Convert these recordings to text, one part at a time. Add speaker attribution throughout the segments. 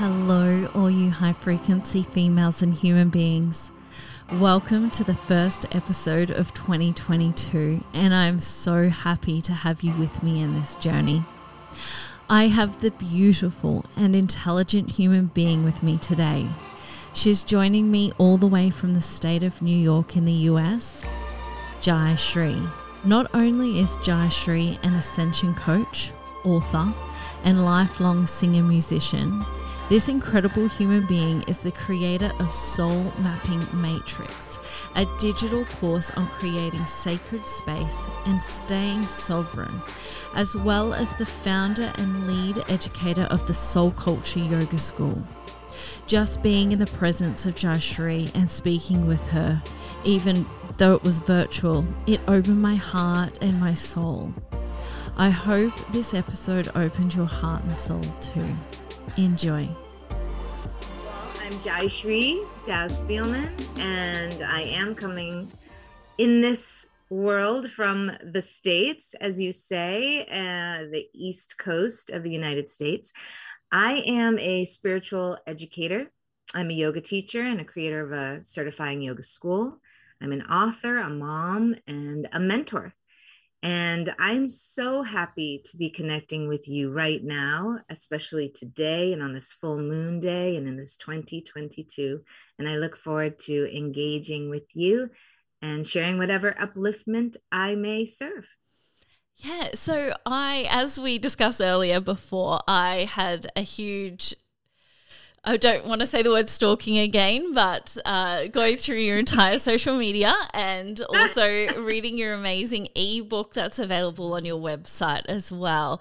Speaker 1: Hello, all you high frequency females and human beings. Welcome to the first episode of 2022, and I'm so happy to have you with me in this journey. I have the beautiful and intelligent human being with me today. She's joining me all the way from the state of New York in the US, Jai Shri. Not only is Jai Shri an ascension coach, author, and lifelong singer musician, this incredible human being is the creator of Soul Mapping Matrix, a digital course on creating sacred space and staying sovereign, as well as the founder and lead educator of the Soul Culture Yoga School. Just being in the presence of Jayashri and speaking with her, even though it was virtual, it opened my heart and my soul. I hope this episode opened your heart and soul too. Enjoy.
Speaker 2: I'm Jai Jayashri Dow Spielman, and I am coming in this world from the States, as you say, uh, the East Coast of the United States. I am a spiritual educator. I'm a yoga teacher and a creator of a certifying yoga school. I'm an author, a mom, and a mentor. And I'm so happy to be connecting with you right now, especially today and on this full moon day and in this 2022. And I look forward to engaging with you and sharing whatever upliftment I may serve.
Speaker 1: Yeah, so I, as we discussed earlier before, I had a huge I don't want to say the word stalking again, but uh, going through your entire social media and also reading your amazing ebook that's available on your website as well.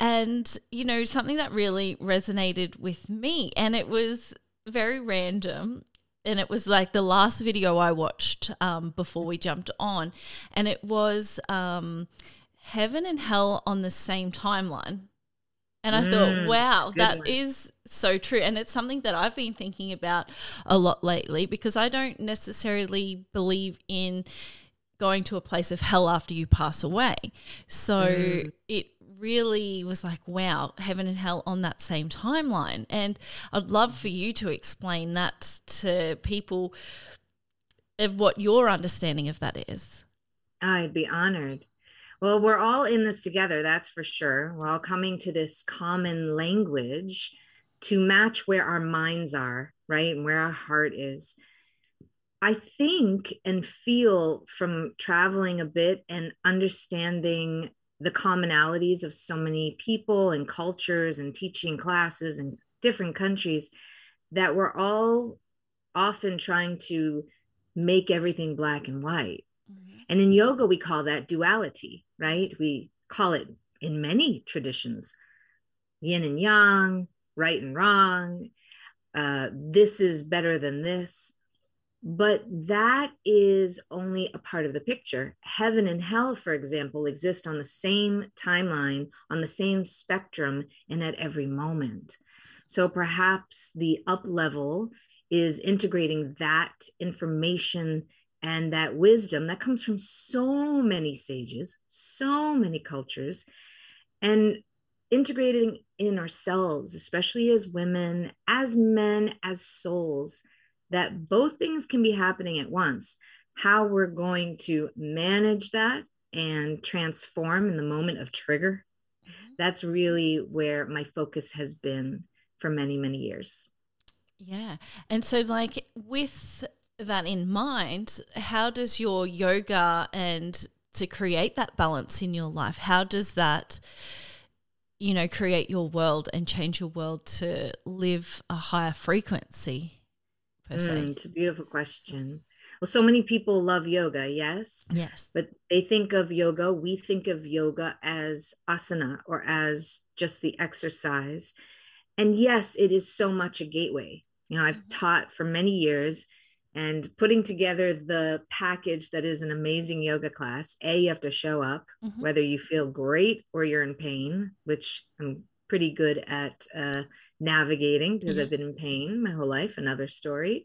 Speaker 1: And, you know, something that really resonated with me, and it was very random. And it was like the last video I watched um, before we jumped on. And it was um, Heaven and Hell on the same timeline. And I mm, thought, wow, that one. is so true. And it's something that I've been thinking about a lot lately because I don't necessarily believe in going to a place of hell after you pass away. So mm. it really was like, wow, heaven and hell on that same timeline. And I'd love for you to explain that to people of what your understanding of that is.
Speaker 2: I'd be honored. Well, we're all in this together, that's for sure. We're all coming to this common language to match where our minds are, right? And where our heart is. I think and feel from traveling a bit and understanding the commonalities of so many people and cultures and teaching classes in different countries that we're all often trying to make everything black and white. Mm-hmm. And in yoga, we call that duality, right? We call it in many traditions yin and yang, right and wrong. Uh, this is better than this. But that is only a part of the picture. Heaven and hell, for example, exist on the same timeline, on the same spectrum, and at every moment. So perhaps the up level is integrating that information and that wisdom that comes from so many sages, so many cultures, and integrating in ourselves, especially as women, as men, as souls, that both things can be happening at once. How we're going to manage that and transform in the moment of trigger. Mm-hmm. That's really where my focus has been for many, many years.
Speaker 1: Yeah. And so, like, with that in mind, how does your yoga and to create that balance in your life, how does that, you know, create your world and change your world to live a higher frequency
Speaker 2: per se? Mm, it's a beautiful question. Well, so many people love yoga, yes?
Speaker 1: Yes.
Speaker 2: But they think of yoga, we think of yoga as asana or as just the exercise. And yes, it is so much a gateway. You know, I've mm-hmm. taught for many years and putting together the package that is an amazing yoga class a you have to show up mm-hmm. whether you feel great or you're in pain which i'm pretty good at uh, navigating because mm-hmm. i've been in pain my whole life another story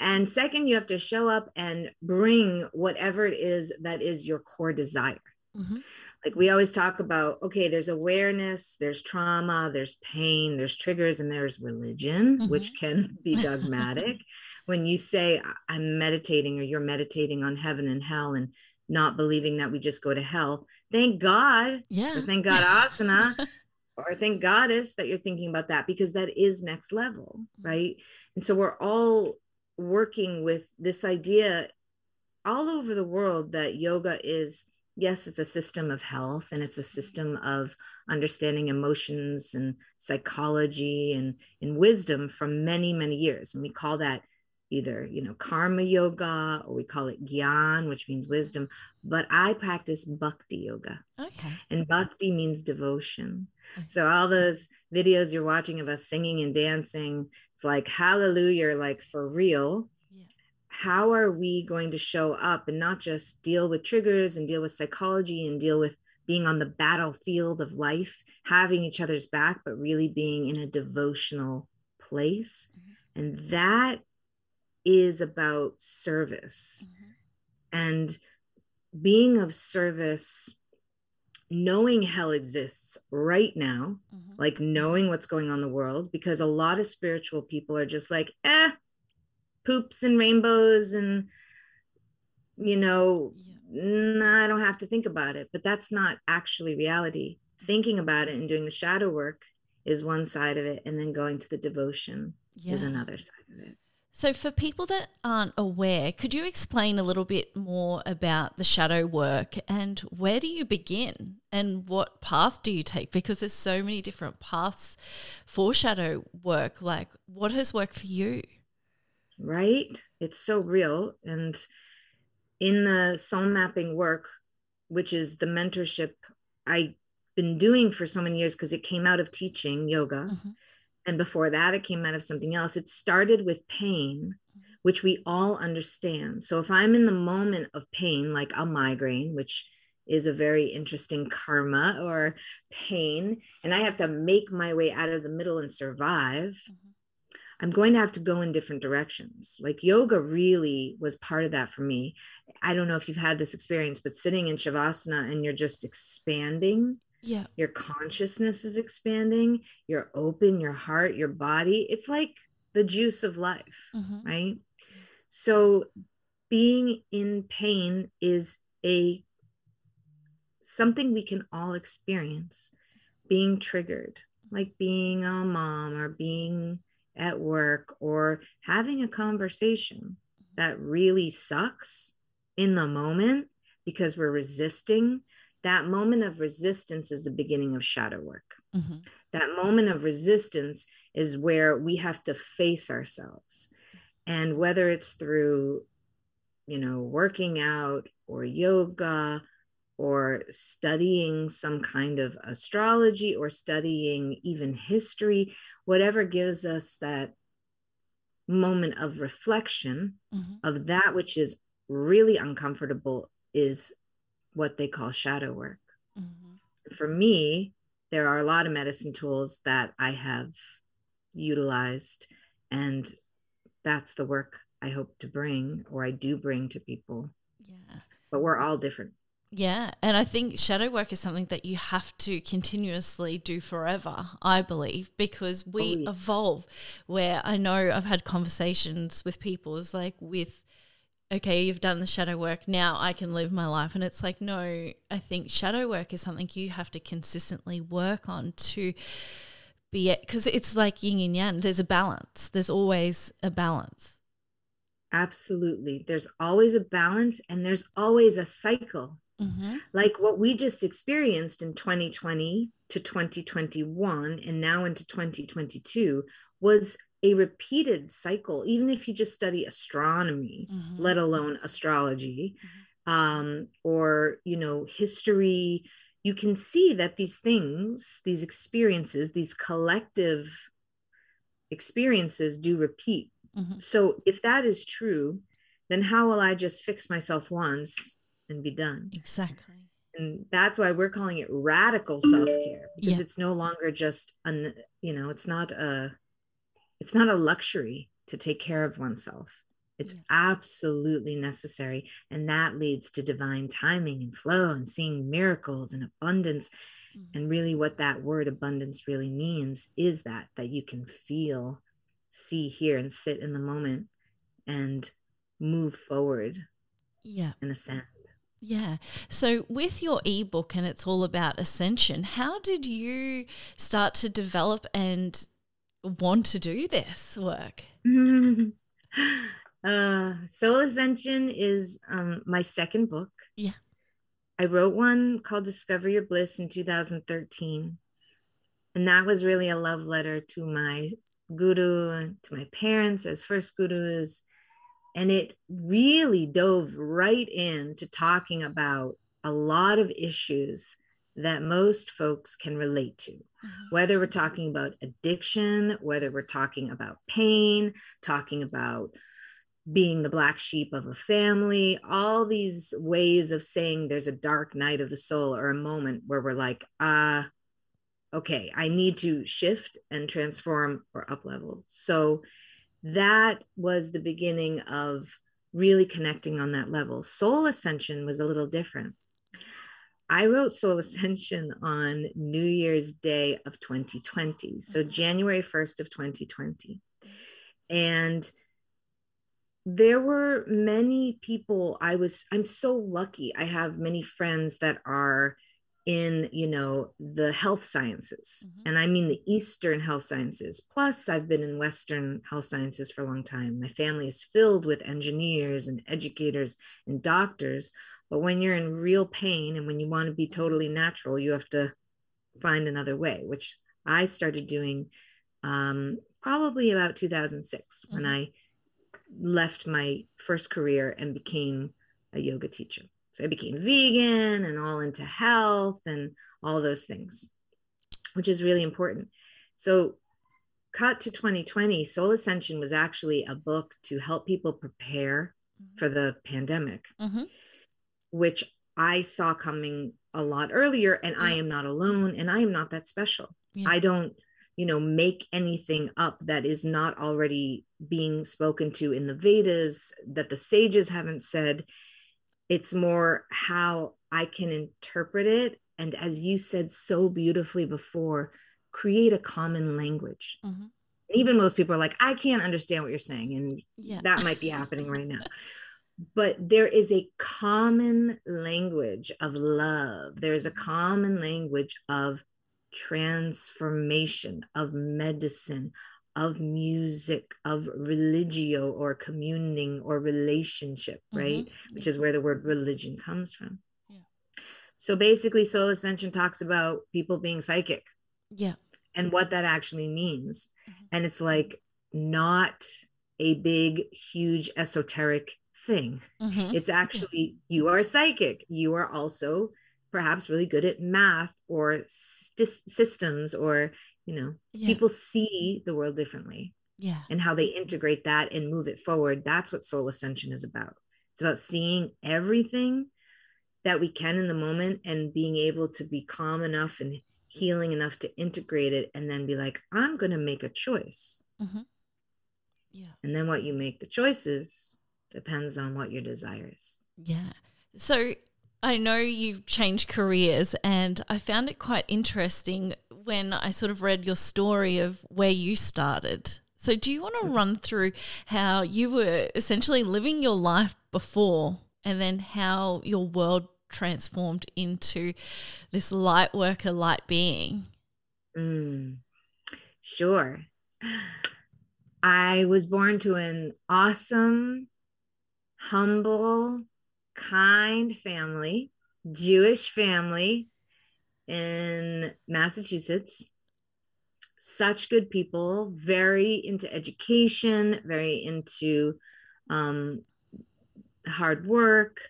Speaker 2: and second you have to show up and bring whatever it is that is your core desire Mm-hmm. Like we always talk about, okay, there's awareness, there's trauma, there's pain, there's triggers, and there's religion, mm-hmm. which can be dogmatic. when you say, I'm meditating, or you're meditating on heaven and hell, and not believing that we just go to hell, thank God.
Speaker 1: Yeah.
Speaker 2: Thank God asana. or thank goddess that you're thinking about that because that is next level, mm-hmm. right? And so we're all working with this idea all over the world that yoga is yes, it's a system of health and it's a mm-hmm. system of understanding emotions and psychology and, and wisdom from many, many years. And we call that either, you know, karma yoga or we call it gyan, which means wisdom. But I practice bhakti yoga.
Speaker 1: Okay.
Speaker 2: And bhakti means devotion. Okay. So all those videos you're watching of us singing and dancing, it's like hallelujah, like for real how are we going to show up and not just deal with triggers and deal with psychology and deal with being on the battlefield of life, having each other's back, but really being in a devotional place. Mm-hmm. And that is about service mm-hmm. and being of service, knowing hell exists right now, mm-hmm. like knowing what's going on in the world, because a lot of spiritual people are just like, eh, poops and rainbows and you know yeah. i don't have to think about it. But that's not actually reality. Thinking about it and doing the shadow work is one side of it and then going to the devotion yeah. is another side of it.
Speaker 1: So for people that aren't aware could you explain a little bit more about the shadow work and where do you begin and what path do you take? Because there's so many different paths for shadow work. Like what has worked for you
Speaker 2: right? It's so real. And in the soul mapping work, which is the mentorship I've been doing for so many years because it came out of teaching yoga. Mm-hmm. And before that, it came out of something else. It started with pain, which we all understand. So if I'm in the moment of pain, like a migraine, which is a very interesting karma or pain, and I have to make my way out of the middle and survive, mm-hmm I'm going to have to go in different directions. Like yoga really was part of that for me. I don't know if you've had this experience, but sitting in Shavasana and you're just expanding.
Speaker 1: Yeah.
Speaker 2: Your consciousness is expanding. You're open, your heart, your body. It's like the juice of life, mm-hmm. right? So being in pain is a something we can all experience. Being triggered, like being a mom or being at work or having a conversation that really sucks in the moment because we're resisting that moment of resistance is the beginning of shadow work. Mm-hmm. That moment of resistance is where we have to face ourselves. And whether it's through, you know, working out or yoga or studying some kind of astrology or studying even history, whatever gives us that moment of reflection mm-hmm. of that which is really uncomfortable is what they call shadow work. Mm-hmm. For me, there are a lot of medicine tools that I have utilized, and that's the work I hope to bring or I do bring to people.
Speaker 1: Yeah.
Speaker 2: But we're all different.
Speaker 1: Yeah, and I think shadow work is something that you have to continuously do forever, I believe, because we oh, evolve. Where I know I've had conversations with people, is like with, okay, you've done the shadow work, now I can live my life. And it's like, no, I think shadow work is something you have to consistently work on to be, it, because it's like yin and yang, there's a balance, there's always a balance.
Speaker 2: Absolutely. There's always a balance and there's always a cycle Mm-hmm. Like what we just experienced in 2020 to 2021 and now into 2022 was a repeated cycle, even if you just study astronomy, mm-hmm. let alone astrology, mm-hmm. um, or, you know, history, you can see that these things, these experiences, these collective experiences do repeat. Mm-hmm. So if that is true, then how will I just fix myself once and be done.
Speaker 1: Exactly.
Speaker 2: And that's why we're calling it radical self-care because yeah. it's no longer just an you know, it's not a it's not a luxury to take care of oneself. It's absolutely necessary. And that leads to divine timing and flow and seeing miracles and abundance. Mm-hmm. And really, what that word abundance really means is that, that you can feel, see, hear, and sit in the moment and move forward.
Speaker 1: Yeah.
Speaker 2: In a ascend.
Speaker 1: Yeah. So, with your ebook, and it's all about ascension, how did you start to develop and want to do this work?
Speaker 2: Uh, Soul Ascension is um, my second book.
Speaker 1: Yeah.
Speaker 2: I wrote one called Discover Your Bliss in 2013. And that was really a love letter to my guru, to my parents as first gurus. And it really dove right into talking about a lot of issues that most folks can relate to. Mm-hmm. Whether we're talking about addiction, whether we're talking about pain, talking about being the black sheep of a family, all these ways of saying there's a dark night of the soul or a moment where we're like, uh, okay, I need to shift and transform or up level. So that was the beginning of really connecting on that level. Soul Ascension was a little different. I wrote Soul Ascension on New Year's Day of 2020. So mm-hmm. January 1st of 2020. And there were many people i was i'm so lucky i have many friends that are in you know the health sciences mm-hmm. and i mean the eastern health sciences plus i've been in western health sciences for a long time my family is filled with engineers and educators and doctors but when you're in real pain and when you want to be totally natural you have to find another way which i started doing um, probably about 2006 mm-hmm. when i left my first career and became a yoga teacher. So I became vegan and all into health and all those things, which is really important. So, cut to 2020, Soul Ascension was actually a book to help people prepare mm-hmm. for the pandemic, mm-hmm. which I saw coming a lot earlier. And I am not alone and I am not that special. Yeah. I don't you know make anything up that is not already being spoken to in the vedas that the sages haven't said it's more how i can interpret it and as you said so beautifully before create a common language mm-hmm. even most people are like i can't understand what you're saying and yeah. that might be happening right now but there is a common language of love there is a common language of transformation of medicine, of music, of religio or communing or relationship, mm-hmm. right? Which is where the word religion comes from. Yeah. So basically, Soul Ascension talks about people being psychic.
Speaker 1: Yeah.
Speaker 2: And what that actually means. Mm-hmm. And it's like not a big, huge, esoteric thing. Mm-hmm. It's actually, you are psychic. You are also perhaps really good at math or st- systems or you know yeah. people see the world differently
Speaker 1: yeah.
Speaker 2: and how they integrate that and move it forward that's what soul ascension is about. It's about seeing everything that we can in the moment and being able to be calm enough and healing enough to integrate it and then be like i'm going to make a choice. Mm-hmm.
Speaker 1: yeah.
Speaker 2: And then what you make the choices depends on what your desire is.
Speaker 1: Yeah. So I know you've changed careers, and I found it quite interesting when I sort of read your story of where you started. So, do you want to run through how you were essentially living your life before and then how your world transformed into this light worker, light being?
Speaker 2: Mm, sure. I was born to an awesome, humble, kind family, Jewish family in Massachusetts. Such good people, very into education, very into um, hard work,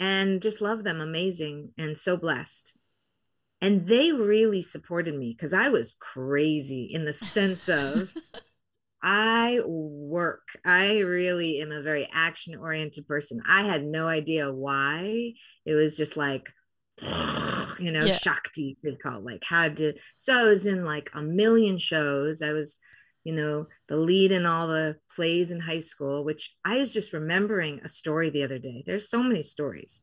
Speaker 2: and just love them. Amazing and so blessed. And they really supported me because I was crazy in the sense of I work. I really am a very action oriented person. I had no idea why. It was just like, you know, yeah. Shakti, they call it, like had to. So I was in like a million shows. I was, you know, the lead in all the plays in high school, which I was just remembering a story the other day. There's so many stories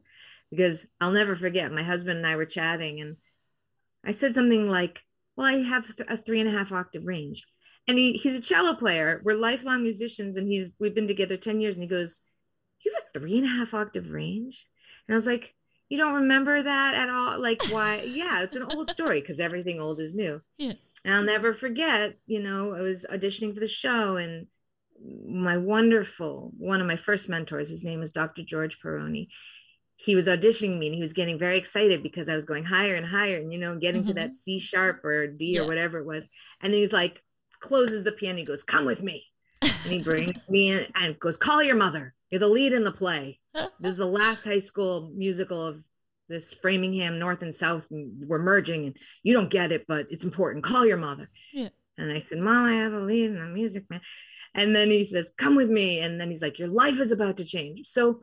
Speaker 2: because I'll never forget. My husband and I were chatting, and I said something like, Well, I have a three and a half octave range. And he, he's a cello player. We're lifelong musicians, and he's we've been together 10 years. And he goes, You have a three and a half octave range? And I was like, You don't remember that at all? Like, why? yeah, it's an old story because everything old is new.
Speaker 1: Yeah.
Speaker 2: And I'll never forget, you know, I was auditioning for the show and my wonderful, one of my first mentors, his name is Dr. George Peroni. He was auditioning me and he was getting very excited because I was going higher and higher and, you know, getting mm-hmm. to that C sharp or D yeah. or whatever it was. And then he's like, closes the piano, he goes, Come with me. And he brings me in and goes, Call your mother. You're the lead in the play. This is the last high school musical of this Framingham North and South we're merging and you don't get it, but it's important. Call your mother.
Speaker 1: Yeah.
Speaker 2: And I said, Mom, I have a lead in the music, man. And then he says, Come with me. And then he's like, Your life is about to change. So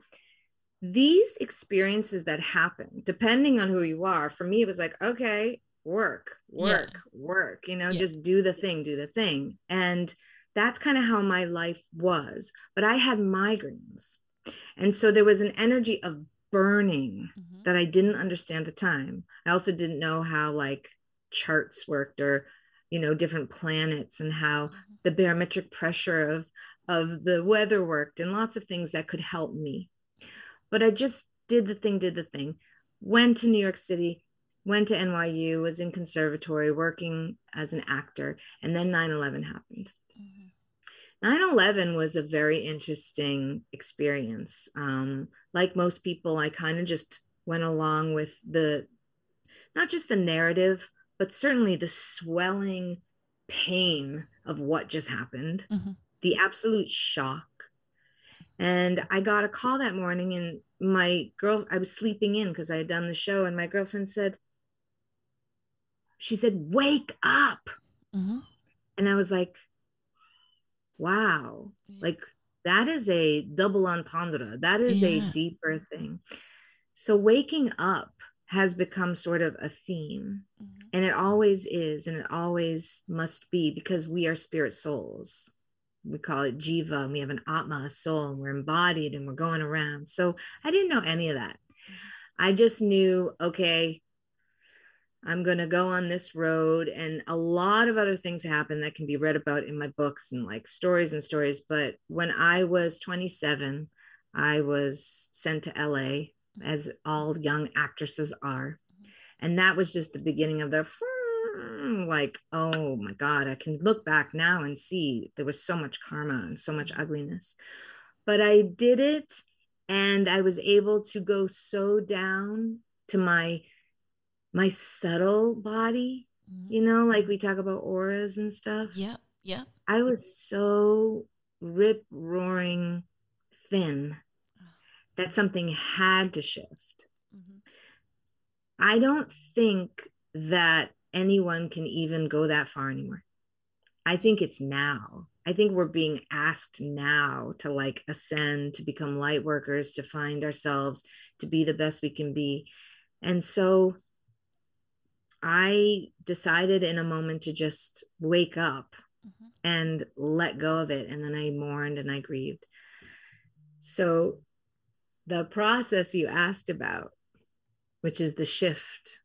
Speaker 2: these experiences that happen, depending on who you are, for me, it was like, okay, work, work, yeah. work, you know, yeah. just do the thing, do the thing. And that's kind of how my life was. But I had migraines. And so there was an energy of burning mm-hmm. that I didn't understand at the time. I also didn't know how like charts worked or you know different planets and how mm-hmm. the barometric pressure of of the weather worked and lots of things that could help me. But I just did the thing, did the thing. Went to New York City, went to NYU, was in conservatory working as an actor, and then 9/11 happened. 9-11 was a very interesting experience um, like most people i kind of just went along with the not just the narrative but certainly the swelling pain of what just happened mm-hmm. the absolute shock and i got a call that morning and my girl i was sleeping in because i had done the show and my girlfriend said she said wake up mm-hmm. and i was like wow. Like that is a double entendre. That is yeah. a deeper thing. So waking up has become sort of a theme mm-hmm. and it always is and it always must be because we are spirit souls. We call it jiva and we have an atma a soul and we're embodied and we're going around. So i didn't know any of that. Mm-hmm. i just knew okay I'm going to go on this road. And a lot of other things happen that can be read about in my books and like stories and stories. But when I was 27, I was sent to LA, as all young actresses are. And that was just the beginning of the like, oh my God, I can look back now and see there was so much karma and so much ugliness. But I did it and I was able to go so down to my my subtle body mm-hmm. you know like we talk about auras and stuff.
Speaker 1: Yeah yeah
Speaker 2: i was so rip roaring thin that something had to shift. Mm-hmm. i don't think that anyone can even go that far anymore. I think it's now. I think we're being asked now to like ascend to become light workers to find ourselves to be the best we can be. And so I decided in a moment to just wake up mm-hmm. and let go of it. And then I mourned and I grieved. So, the process you asked about, which is the shift,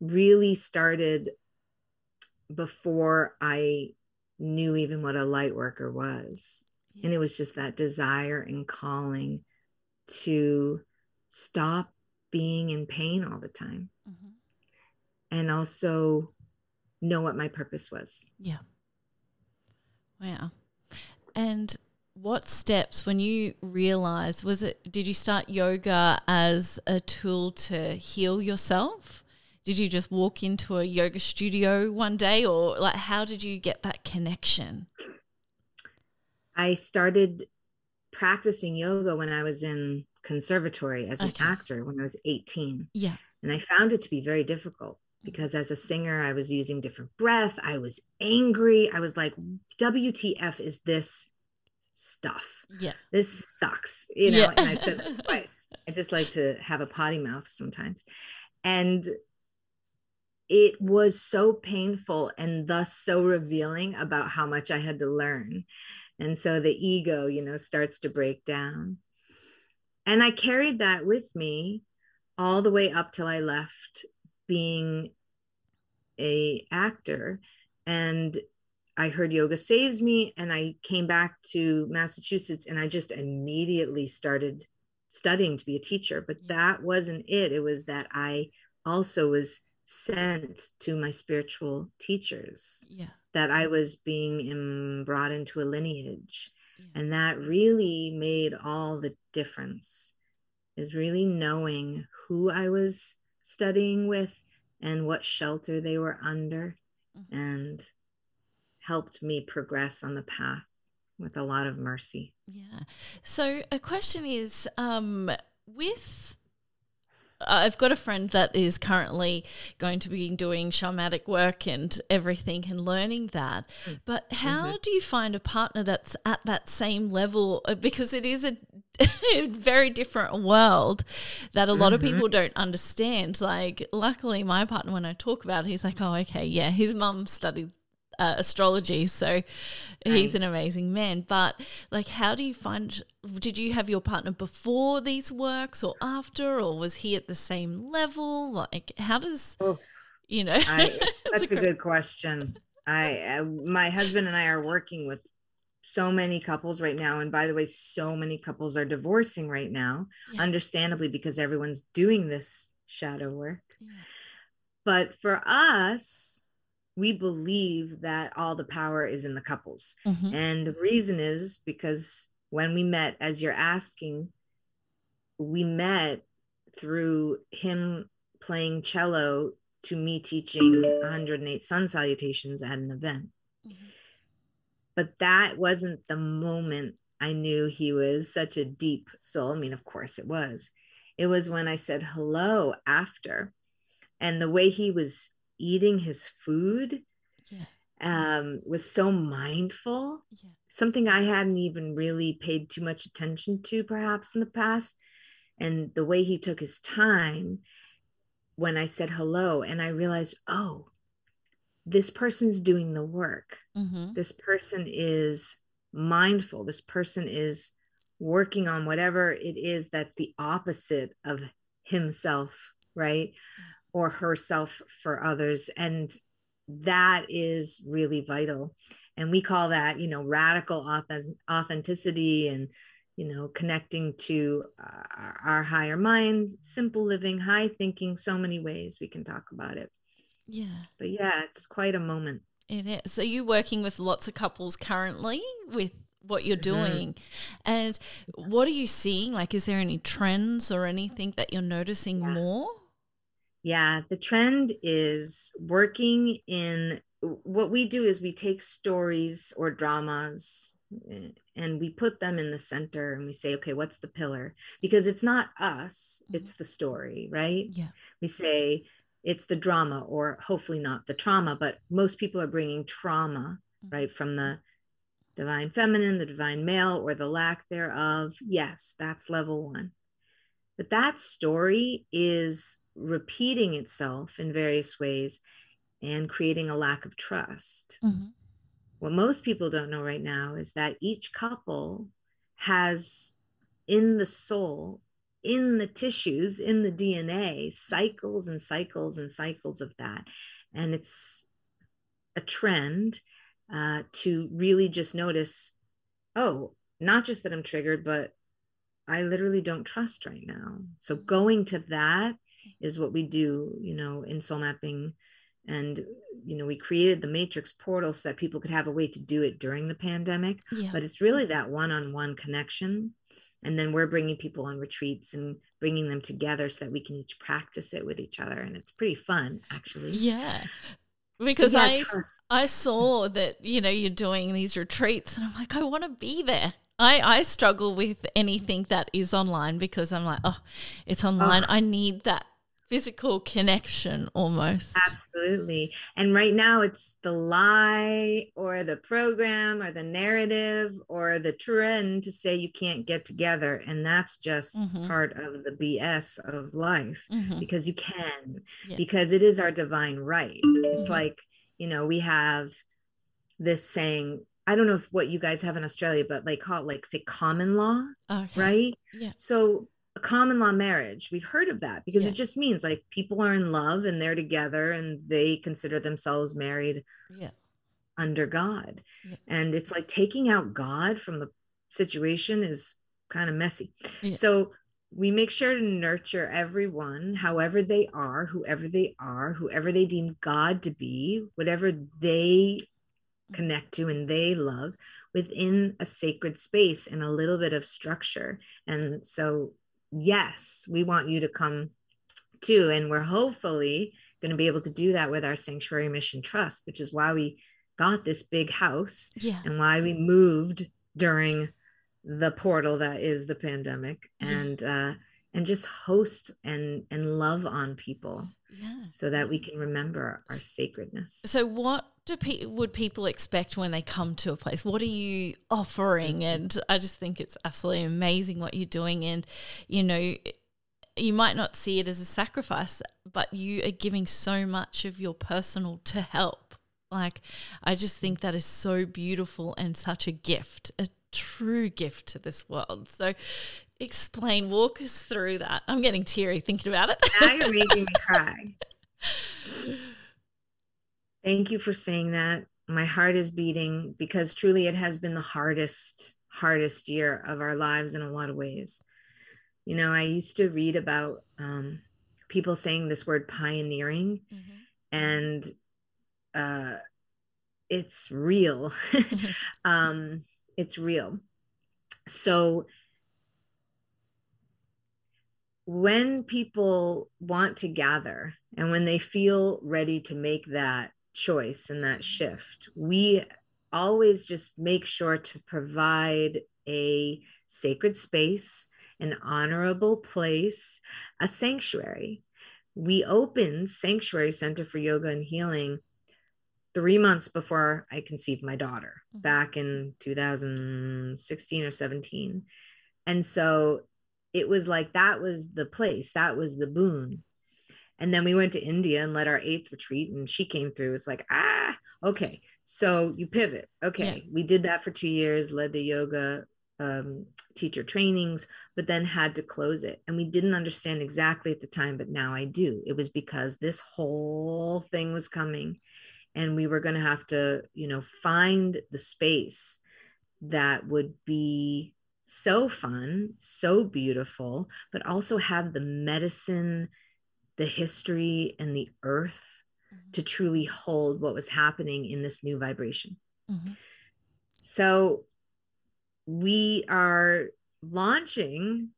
Speaker 2: really started before I knew even what a light worker was. And it was just that desire and calling to stop being in pain all the time. Mm-hmm and also know what my purpose was.
Speaker 1: Yeah. Wow. And what steps when you realized was it did you start yoga as a tool to heal yourself? Did you just walk into a yoga studio one day or like how did you get that connection?
Speaker 2: I started practicing yoga when I was in conservatory as an okay. actor when I was 18.
Speaker 1: Yeah.
Speaker 2: And I found it to be very difficult because as a singer, I was using different breath. I was angry. I was like, WTF is this stuff?
Speaker 1: Yeah.
Speaker 2: This sucks. You know, yeah. and I said that twice. I just like to have a potty mouth sometimes. And it was so painful and thus so revealing about how much I had to learn. And so the ego, you know, starts to break down. And I carried that with me all the way up till I left being a actor and I heard yoga saves me and I came back to Massachusetts and I just immediately started studying to be a teacher but that wasn't it. It was that I also was sent to my spiritual teachers
Speaker 1: yeah.
Speaker 2: that i was being in, brought into a lineage yeah. and that really made all the difference is really knowing who i was studying with and what shelter they were under mm-hmm. and helped me progress on the path with a lot of mercy
Speaker 1: yeah so a question is um with I've got a friend that is currently going to be doing shamanic work and everything and learning that. Mm. But how mm-hmm. do you find a partner that's at that same level? Uh, because it is a very different world that a lot mm-hmm. of people don't understand. Like, luckily, my partner, when I talk about it, he's like, oh, okay, yeah, his mum studied uh, astrology. So he's an amazing man. But like, how do you find? Did you have your partner before these works or after, or was he at the same level? Like, how does oh, you know?
Speaker 2: I, that's a, a good question. I uh, my husband and I are working with so many couples right now and by the way so many couples are divorcing right now yeah. understandably because everyone's doing this shadow work yeah. but for us we believe that all the power is in the couples. Mm-hmm. And the reason is because when we met, as you're asking, we met through him playing cello to me teaching 108 sun salutations at an event. Mm-hmm. But that wasn't the moment I knew he was such a deep soul. I mean, of course it was. It was when I said hello after. And the way he was eating his food yeah. um, was so mindful, yeah. something I hadn't even really paid too much attention to, perhaps in the past. And the way he took his time when I said hello, and I realized, oh, this person's doing the work. Mm-hmm. This person is mindful. This person is working on whatever it is that's the opposite of himself, right? Or herself for others. And that is really vital. And we call that you know radical authenticity and you know connecting to uh, our higher mind simple living high thinking so many ways we can talk about it.
Speaker 1: Yeah.
Speaker 2: But yeah it's quite a moment.
Speaker 1: It is. So you working with lots of couples currently with what you're mm-hmm. doing. Mm-hmm. and what are you seeing? Like is there any trends or anything that you're noticing yeah. more
Speaker 2: yeah, the trend is working in what we do is we take stories or dramas eh, and we put them in the center and we say okay what's the pillar? Because it's not us mm-hmm. it's the story right?
Speaker 1: Yeah.
Speaker 2: We say it's the drama or hopefully not the trauma but most people are bringing trauma mm-hmm. right from the divine feminine the divine male or the lack thereof. Yes that's level 1 but that story is repeating itself in various ways and creating a lack of trust. Mm-hmm. What most people don't know right now is that each couple has in the soul, in the tissues, in the DNA, cycles and cycles and cycles of that. And it's a trend uh, to really just notice oh, not just that I'm triggered, but I literally don't trust right now. So going to that is what we do, you know, in soul mapping. And, you know, we created the matrix portal so that people could have a way to do it during the pandemic. Yeah. But it's really that one on one connection. And then we're bringing people on retreats and bringing them together so that we can each practice it with each other. And it's pretty fun, actually.
Speaker 1: Yeah because yeah, I trust. I saw that you know you're doing these retreats and I'm like I want to be there. I, I struggle with anything that is online because I'm like, oh, it's online. I need that physical connection almost.
Speaker 2: Absolutely. And right now it's the lie or the program or the narrative or the trend to say you can't get together. And that's just mm-hmm. part of the BS of life mm-hmm. because you can, yes. because it is our divine right. It's mm-hmm. like, you know, we have this saying, I don't know if what you guys have in Australia, but they call it like say common law, okay. right? Yeah. So a common law marriage we've heard of that because yeah. it just means like people are in love and they're together and they consider themselves married yeah. under god yeah. and it's like taking out god from the situation is kind of messy so we make sure to nurture everyone however they are whoever they are whoever they deem god to be whatever they mm. connect to and they love within a sacred space and a little bit of structure and so yes, we want you to come too. And we're hopefully going to be able to do that with our Sanctuary Mission Trust, which is why we got this big house yeah. and why we moved during the portal that is the pandemic and uh and just host and and love on people yeah. so that we can remember our sacredness
Speaker 1: so what do pe- would people expect when they come to a place? What are you offering? Mm-hmm. And I just think it's absolutely amazing what you're doing. And you know, you might not see it as a sacrifice, but you are giving so much of your personal to help. Like, I just think that is so beautiful and such a gift, a true gift to this world. So, explain, walk us through that. I'm getting teary thinking about it.
Speaker 2: Now you're making me cry. Thank you for saying that. My heart is beating because truly it has been the hardest, hardest year of our lives in a lot of ways. You know, I used to read about um, people saying this word pioneering, mm-hmm. and uh, it's real. um, it's real. So, when people want to gather and when they feel ready to make that choice and that shift. We always just make sure to provide a sacred space, an honorable place, a sanctuary. We opened Sanctuary Center for Yoga and Healing three months before I conceived my daughter mm-hmm. back in 2016 or 17. And so it was like that was the place, that was the boon. And then we went to India and led our eighth retreat, and she came through. It's like, ah, okay. So you pivot. Okay. Yeah. We did that for two years, led the yoga um, teacher trainings, but then had to close it. And we didn't understand exactly at the time, but now I do. It was because this whole thing was coming, and we were going to have to, you know, find the space that would be so fun, so beautiful, but also have the medicine the history and the earth mm-hmm. to truly hold what was happening in this new vibration. Mm-hmm. So we are launching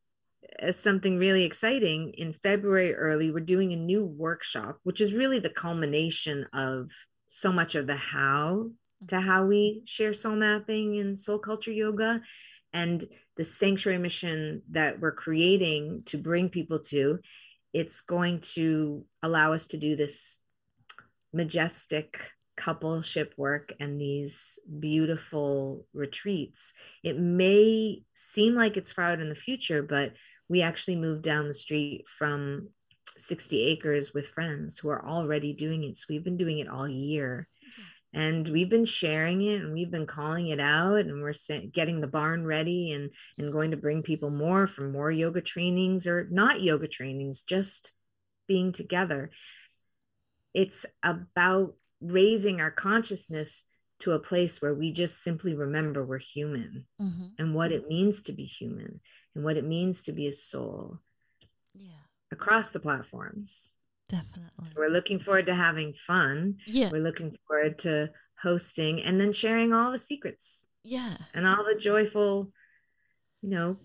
Speaker 2: as something really exciting in February early. We're doing a new workshop, which is really the culmination of so much of the how to how we share soul mapping and soul culture yoga and the sanctuary mission that we're creating to bring people to it's going to allow us to do this majestic coupleship work and these beautiful retreats. It may seem like it's far out in the future, but we actually moved down the street from 60 acres with friends who are already doing it. So we've been doing it all year and we've been sharing it and we've been calling it out and we're getting the barn ready and and going to bring people more for more yoga trainings or not yoga trainings just being together. It's about raising our consciousness to a place where we just simply remember we're human mm-hmm. and what it means to be human and what it means to be a soul yeah. across the platforms
Speaker 1: Definitely.
Speaker 2: So we're looking forward to having fun. Yeah. We're looking forward to hosting and then sharing all the secrets.
Speaker 1: Yeah.
Speaker 2: And all the joyful, you know,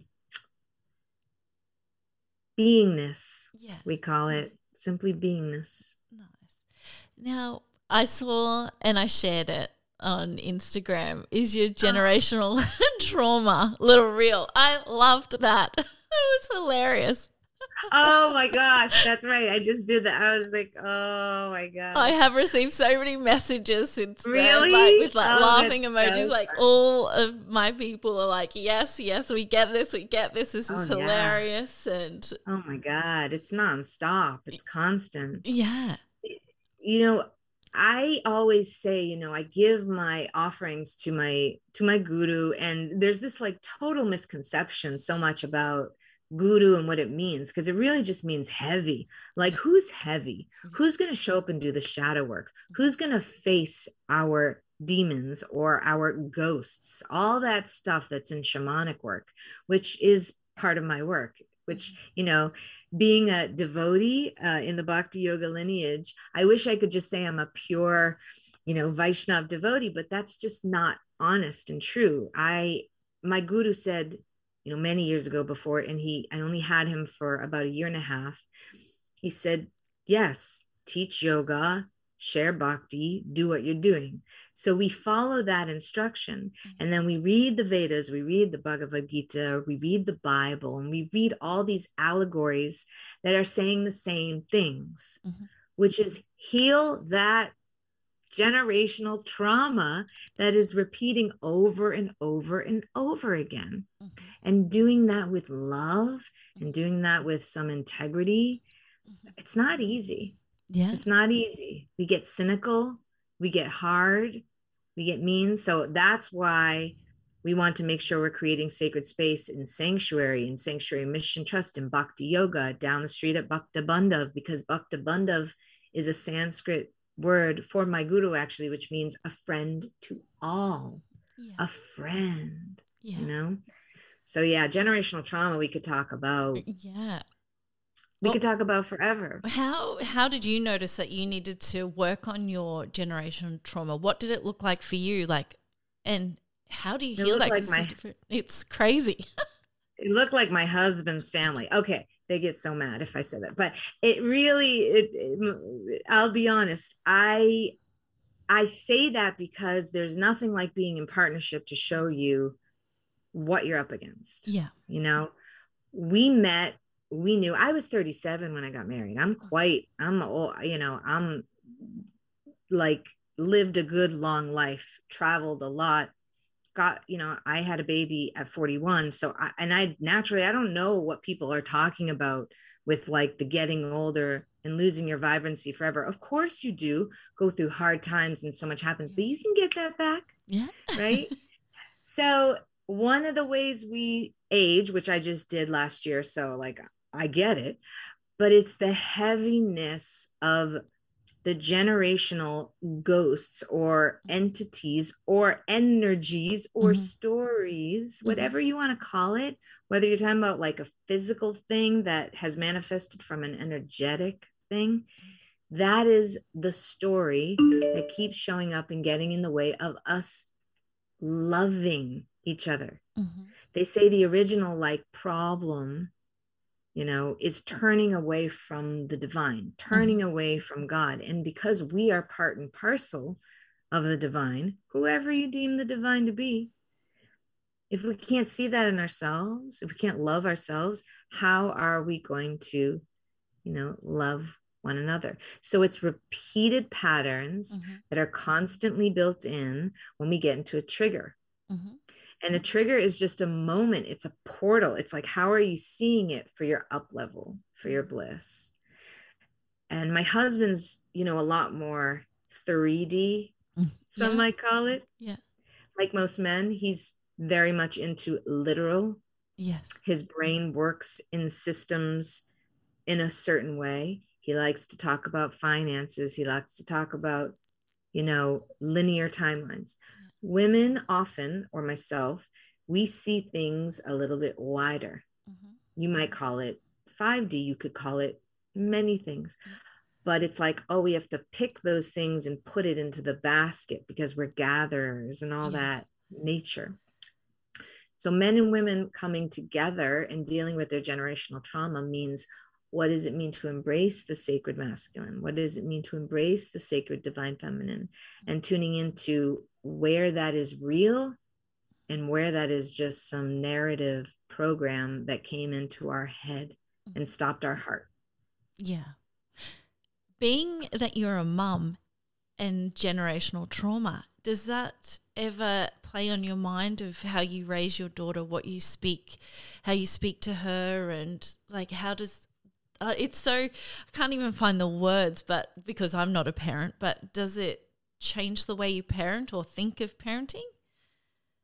Speaker 2: beingness. Yeah. We call it simply beingness.
Speaker 1: Nice. Now, I saw and I shared it on Instagram is your oh. generational trauma little reel. I loved that. It was hilarious.
Speaker 2: Oh my gosh, that's right. I just did that. I was like, oh my god.
Speaker 1: I have received so many messages since
Speaker 2: really?
Speaker 1: then, like with like
Speaker 2: Oh,
Speaker 1: laughing emojis.
Speaker 2: so
Speaker 1: like all of my people are like, yes, yes, we get this, we get this. This oh, is
Speaker 2: Oh, yeah.
Speaker 1: hilarious, and
Speaker 2: Oh my god, it's nonstop. It's constant.
Speaker 1: yeah,
Speaker 2: you know i always say you know i give my offerings to my to my guru and there's this like total misconception so much about guru and what it means because it really just means heavy. Like who's heavy? Who's going to show up and do the shadow work? Who's going to face our demons or our ghosts? All that stuff that's in shamanic work which is part of my work which you know being a devotee uh, in the bhakti yoga lineage i wish i could just say i'm a pure you know vaishnav devotee but that's just not honest and true. I my guru said you know many years ago before and he i only had him for about a year and a half he said yes teach yoga share bhakti do what you're doing so we follow that instruction and then we read the vedas we read the bhagavad gita we read the bible and we read all these allegories that are saying the same things
Speaker 1: Mhm.
Speaker 2: which is heal that generational trauma that is repeating over and over and over again
Speaker 1: Mhm.
Speaker 2: and doing that with love and doing that with some integrity
Speaker 1: Mhm.
Speaker 2: it's not easy
Speaker 1: yeah,
Speaker 2: it's not easy. We get cynical, we get hard, we get mean. So that's why we want to make sure we're creating sacred space in Sanctuary, in Sanctuary Mission Trust, in Bhakti Yoga, down the street at Bhakta Bandhav, because Bhakta Bandhav is a Sanskrit word for my guru, actually, which means a friend to all,
Speaker 1: yeah,
Speaker 2: a friend,
Speaker 1: yeah.
Speaker 2: you know? So, yeah, generational trauma we could talk about.
Speaker 1: Uh, yeah.
Speaker 2: We
Speaker 1: Well-
Speaker 2: could talk about forever.
Speaker 1: How how did you notice that you needed to work on your generation trauma? What did it look like for you? Like, and how do you
Speaker 2: It
Speaker 1: heal
Speaker 2: looked
Speaker 1: that? 'Cause
Speaker 2: like
Speaker 1: it's,
Speaker 2: my-
Speaker 1: it's crazy.
Speaker 2: it looked like my husband's family. Okay, they get so mad if I say that, but it really, it, it- I'll be honest. I, I say that because there's nothing like being in partnership to show you what you're up against.
Speaker 1: yeah.
Speaker 2: You know, we met. We knew I was 37 when I got married. I'm mm-hmm. quite. I'm old. You know, I'm like lived a good long life, traveled a lot got you know i had a baby at 41 so I, and i naturally i don't know what people are talking about with like the getting older and losing your vibrancy forever. Of course you do go through hard times and so much happens but you can get that back
Speaker 1: Yeah.
Speaker 2: right? So one of the ways we age which i just did last year so like i get it but it's the heaviness of the generational ghosts or entities or energies or
Speaker 1: Mhm.
Speaker 2: stories,
Speaker 1: Mhm.
Speaker 2: whatever you want to call it, whether you're talking about like a physical thing that has manifested from an energetic thing, that is the story that keeps showing up and getting in the way of us loving each other.
Speaker 1: Mhm.
Speaker 2: They say the original like problem you know, is turning away from the divine, turning away from God. And because we are part and parcel of the divine, whoever you deem the divine to be, if we can't see that in ourselves, if we can't love ourselves, how are we going to, you know, love one another? So it's repeated patterns
Speaker 1: Mhm.
Speaker 2: that are constantly built in when we get into a trigger.
Speaker 1: Mhm.
Speaker 2: And a trigger is just a moment, it's a portal. It's like, how are you seeing it for your up level, for your bliss? And my husband's, you know, a lot more 3D,
Speaker 1: Mm.
Speaker 2: some
Speaker 1: Yeah.
Speaker 2: might call it.
Speaker 1: Yeah.
Speaker 2: Like most men, he's very much into literal.
Speaker 1: Yes.
Speaker 2: His brain works in systems in a certain way. He likes to talk about finances, he likes to talk about, you know, linear timelines. Women often, or myself, we see things a little bit wider.
Speaker 1: Mhm.
Speaker 2: You might call it 5D, you could call it many things. But it's like, oh, we have to pick those things and put it into the basket because we're gatherers and all
Speaker 1: Yes.
Speaker 2: that nature. So, men and women coming together and dealing with their generational trauma means what does it mean to embrace the sacred masculine? What does it mean to embrace the sacred divine feminine? And tuning into where that is real and where that is just some narrative program that came into our head and stopped our heart.
Speaker 1: Yeah. Being that you're a mum and generational trauma, does that ever play on your mind of how you raise your daughter, what you speak, how you speak to her, and like how does uh, it's so I can't even find the words, but because I'm not a parent, but does it change the way you parent or think of parenting?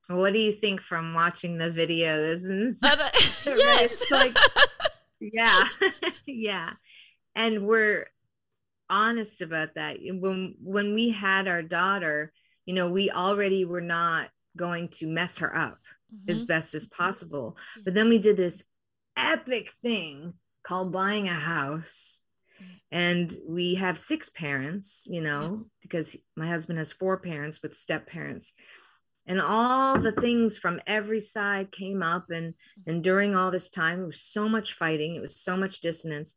Speaker 2: What do you think from watching the videos and
Speaker 1: yes,
Speaker 2: like, yeah, yeah, and we're honest about that. When when we had our daughter, you know, we already were not going to mess her up mm-hmm. as best as possible. But then we did this epic thing called buying a house. And we have six parents, you know, because my husband has four parents with step parents. And all the things from every side came up. And, and during all this time, it was so much fighting, it was so much dissonance.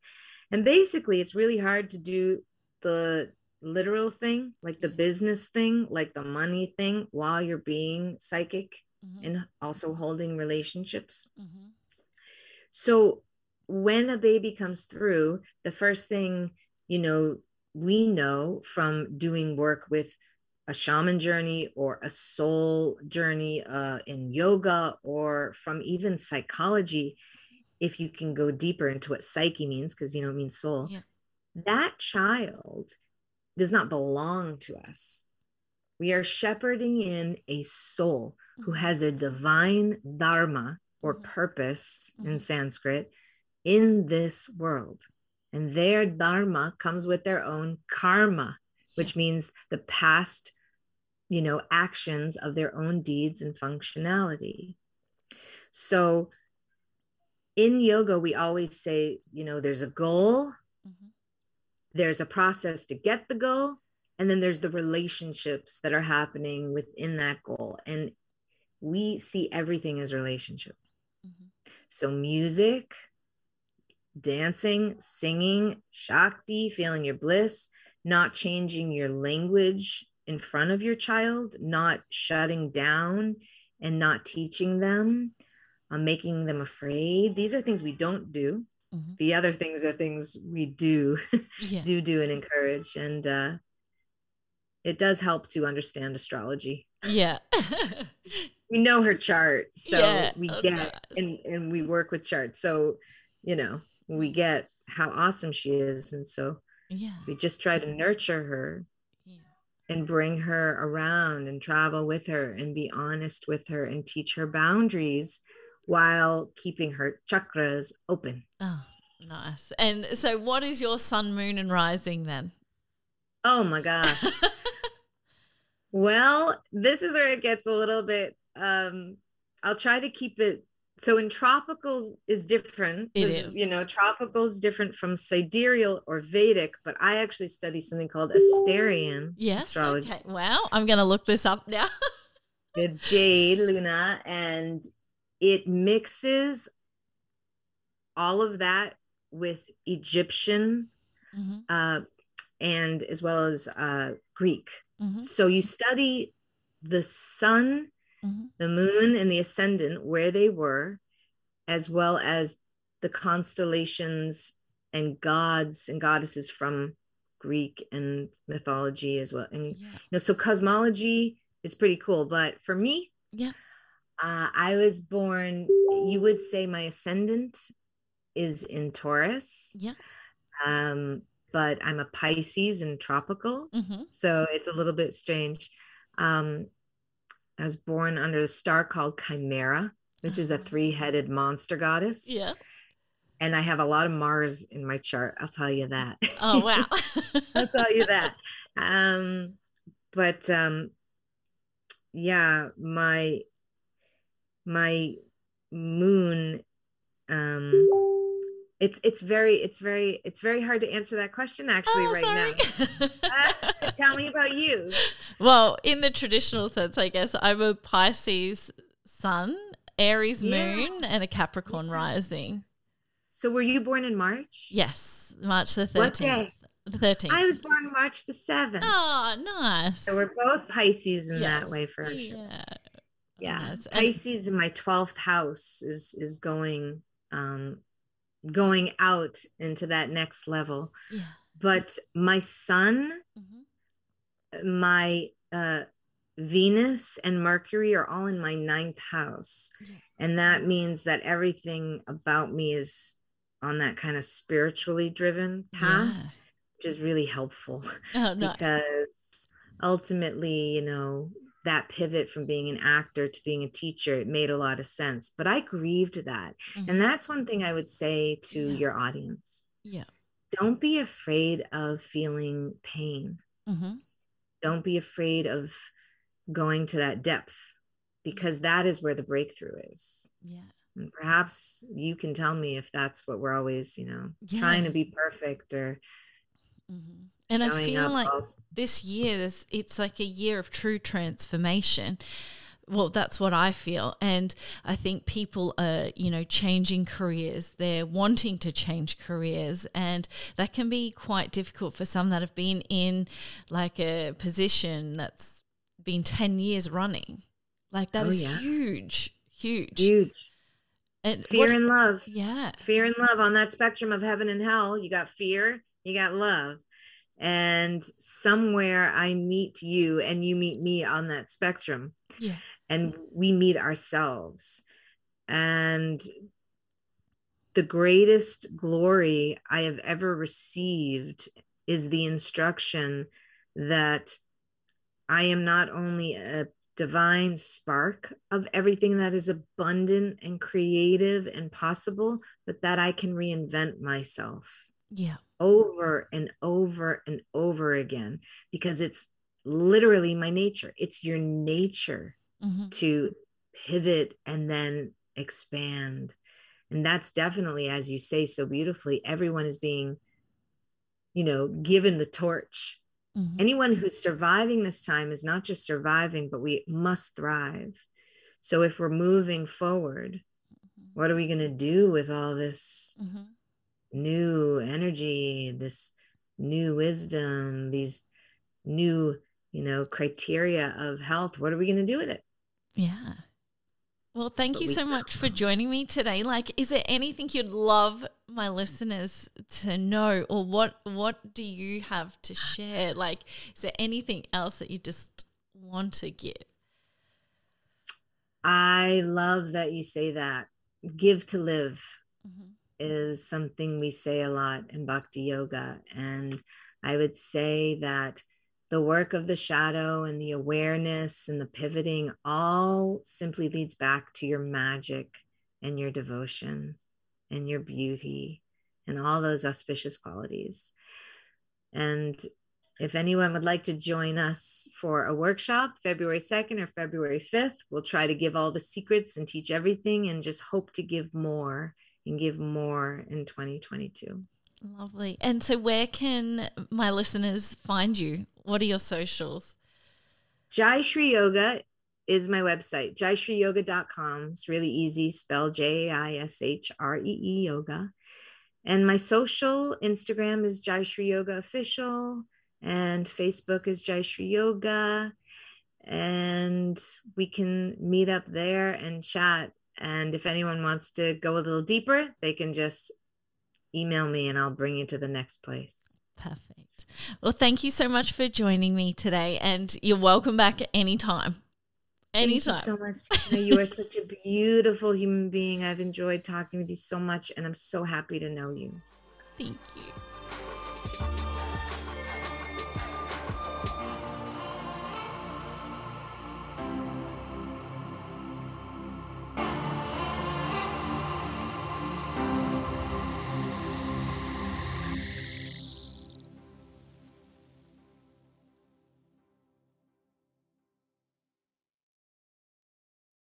Speaker 2: And basically, it's really hard to do the literal thing, like the business thing, like the money thing, while you're being psychic mm-hmm. and also holding relationships. Mm-hmm. So when a baby comes through, the first thing, you know, we know from doing work with a shaman journey or a soul journey uh, in yoga or from even psychology, if you can go deeper into what psyche means, because, you know, it means soul, yeah. that child does not belong to us. We are shepherding in a soul who mm-hmm. has a divine dharma or mm-hmm. purpose in mm-hmm. Sanskrit in this world. And their dharma comes with their own karma, which means the past, you know, actions of their own deeds and functionality. So in yoga, we always say, you know, there's a goal, mm-hmm. there's a process to get the goal, and then there's the relationships that are happening within that goal. And we see everything as relationship. Mm-hmm. So music, dancing, singing, Shakti, feeling your bliss, not changing your language in front of your child, not shutting down and not teaching them, uh, making them afraid. These are things we don't do. Mm-hmm. The other things are things we do, yeah. do, do, and encourage. And uh, it does help to understand astrology.
Speaker 1: Yeah.
Speaker 2: we know her chart. So yeah. we get, and, and we work with charts. So, you know, we get how awesome she is. And so yeah. we just try to nurture her yeah. and bring her around and travel with her and be honest with her and teach her boundaries while keeping her chakras open.
Speaker 1: Oh nice. And so what is your sun moon and rising then?
Speaker 2: Oh my gosh. Well this is where it gets a little bit um i'll try to keep it so in tropicals is different
Speaker 1: it is
Speaker 2: you know tropical is different from sidereal or vedic but i actually study something called asterian
Speaker 1: yes, astrology okay. wow i'm gonna look this up now
Speaker 2: the jade luna and it mixes all of that with egyptian mm-hmm. uh, and as well as uh, greek mm-hmm. so you study the sun mm-hmm. the moon and the ascendant, where they were, as well as the constellations and gods and goddesses from Greek and mythology as well. And yeah. you know, so cosmology is pretty cool. But for me,
Speaker 1: yeah,
Speaker 2: uh, I was born. You would say my ascendant is in Taurus.
Speaker 1: Yeah.
Speaker 2: Um, but I'm a Pisces and tropical, mm-hmm. so it's a little bit strange. Um, I was born under a star called Chimera, which is a uh-huh. three headed monster goddess.
Speaker 1: Yeah.
Speaker 2: And I have a lot of Mars in my chart. I'll tell you that.
Speaker 1: Oh, wow.
Speaker 2: I'll tell you that. Um, but um, yeah, my my moon um it's it's very it's very it's very hard to answer that question actually oh, right sorry. now tell me about you
Speaker 1: well in the traditional sense i guess i'm a pisces sun aries yeah. moon and a capricorn yeah. rising
Speaker 2: so were you born in march
Speaker 1: yes march the 13th the 13th i
Speaker 2: was born march the 7th
Speaker 1: oh nice
Speaker 2: so we're both pisces in yes. that way for sure yeah nice. pisces in my 12th house is is going um going out into that next level.
Speaker 1: Yeah.
Speaker 2: But my sun,
Speaker 1: Mm-hmm.
Speaker 2: My uh, Venus and Mercury are all in my ninth house. And that means that everything about me is on that kind of spiritually driven path,
Speaker 1: Yeah.
Speaker 2: which is really helpful
Speaker 1: Oh, nice.
Speaker 2: because ultimately, you know, that pivot from being an actor to being a teacher, it made a lot of sense. But I grieved that.
Speaker 1: Mhm.
Speaker 2: And that's one thing I would say to
Speaker 1: Yeah.
Speaker 2: your audience.
Speaker 1: Yeah.
Speaker 2: Don't be afraid of feeling pain.
Speaker 1: Mm-hmm.
Speaker 2: Don't be afraid of going to that depth because that is where the breakthrough is.
Speaker 1: Yeah.
Speaker 2: And perhaps you can tell me if that's what we're always, you know, trying to be perfect or
Speaker 1: Mm-hmm. And I feel like this year, there's, it's like a year of true transformation. Well, that's what I feel. And I think people are, you know, changing careers. They're wanting to change careers. And that can be quite difficult for some that have been in like a position that's been 10 years running. Like that
Speaker 2: Oh,
Speaker 1: is
Speaker 2: yeah.
Speaker 1: huge, huge.
Speaker 2: huge
Speaker 1: And
Speaker 2: fear
Speaker 1: what-
Speaker 2: and love.
Speaker 1: yeah.
Speaker 2: fear and love on that spectrum of heaven and hell you got fear you got love and somewhere i meet you and you meet me on that spectrum.
Speaker 1: Yeah.
Speaker 2: and we meet ourselves. And the greatest glory i have ever received is the instruction that i am not only a divine spark of everything that is abundant and creative and possible, but that I can reinvent myself
Speaker 1: Yeah.
Speaker 2: over and over and over again because it's literally my nature. It's your nature
Speaker 1: hmm
Speaker 2: to pivot and then expand. And that's definitely, as you say so beautifully, everyone is being, you know, given the torch
Speaker 1: hmm
Speaker 2: anyone who's surviving this time is not just surviving, but we must thrive. So if we're moving forward, what are we going to do with all this
Speaker 1: hmm
Speaker 2: new energy, this new wisdom, these new, you know, criteria of health? What are we going to do with it?
Speaker 1: Yeah. Well, thank
Speaker 2: But
Speaker 1: you
Speaker 2: we
Speaker 1: so much for joining me today. Like, is there anything you'd love my listeners to know, or what what do you have to share? Like, is there anything else that you just want to give?
Speaker 2: I love that you say that. Give to live. Is something we say a lot in bhakti yoga. And I would say that the work of the shadow and the awareness and the pivoting all simply leads back to your magic and your devotion and your beauty and all those auspicious qualities. And if anyone would like to join us for a workshop, February 2nd or February 5th, we'll try to give all the secrets and teach everything and just hope to give more and give more in 2022.
Speaker 1: Lovely. And so, where can my listeners find you? What are your socials?
Speaker 2: Jai Shree Yoga is my website, jaishreeyoga.com. It's really easy, spell J A I S H R E E yoga. And my social Instagram is Jai Shree Yoga Official, and Facebook is Jai Shree Yoga. And we can meet up there and chat. And if anyone wants to go a little deeper, they can just email me and I'll bring you to the next place.
Speaker 1: Perfect. Well, thank you so much for joining me today, and you're welcome back anytime. Anytime.
Speaker 2: Thank you so much. Tina. You are such a beautiful human being. I've enjoyed talking with you so much, and I'm so happy to know you.
Speaker 1: Thank you.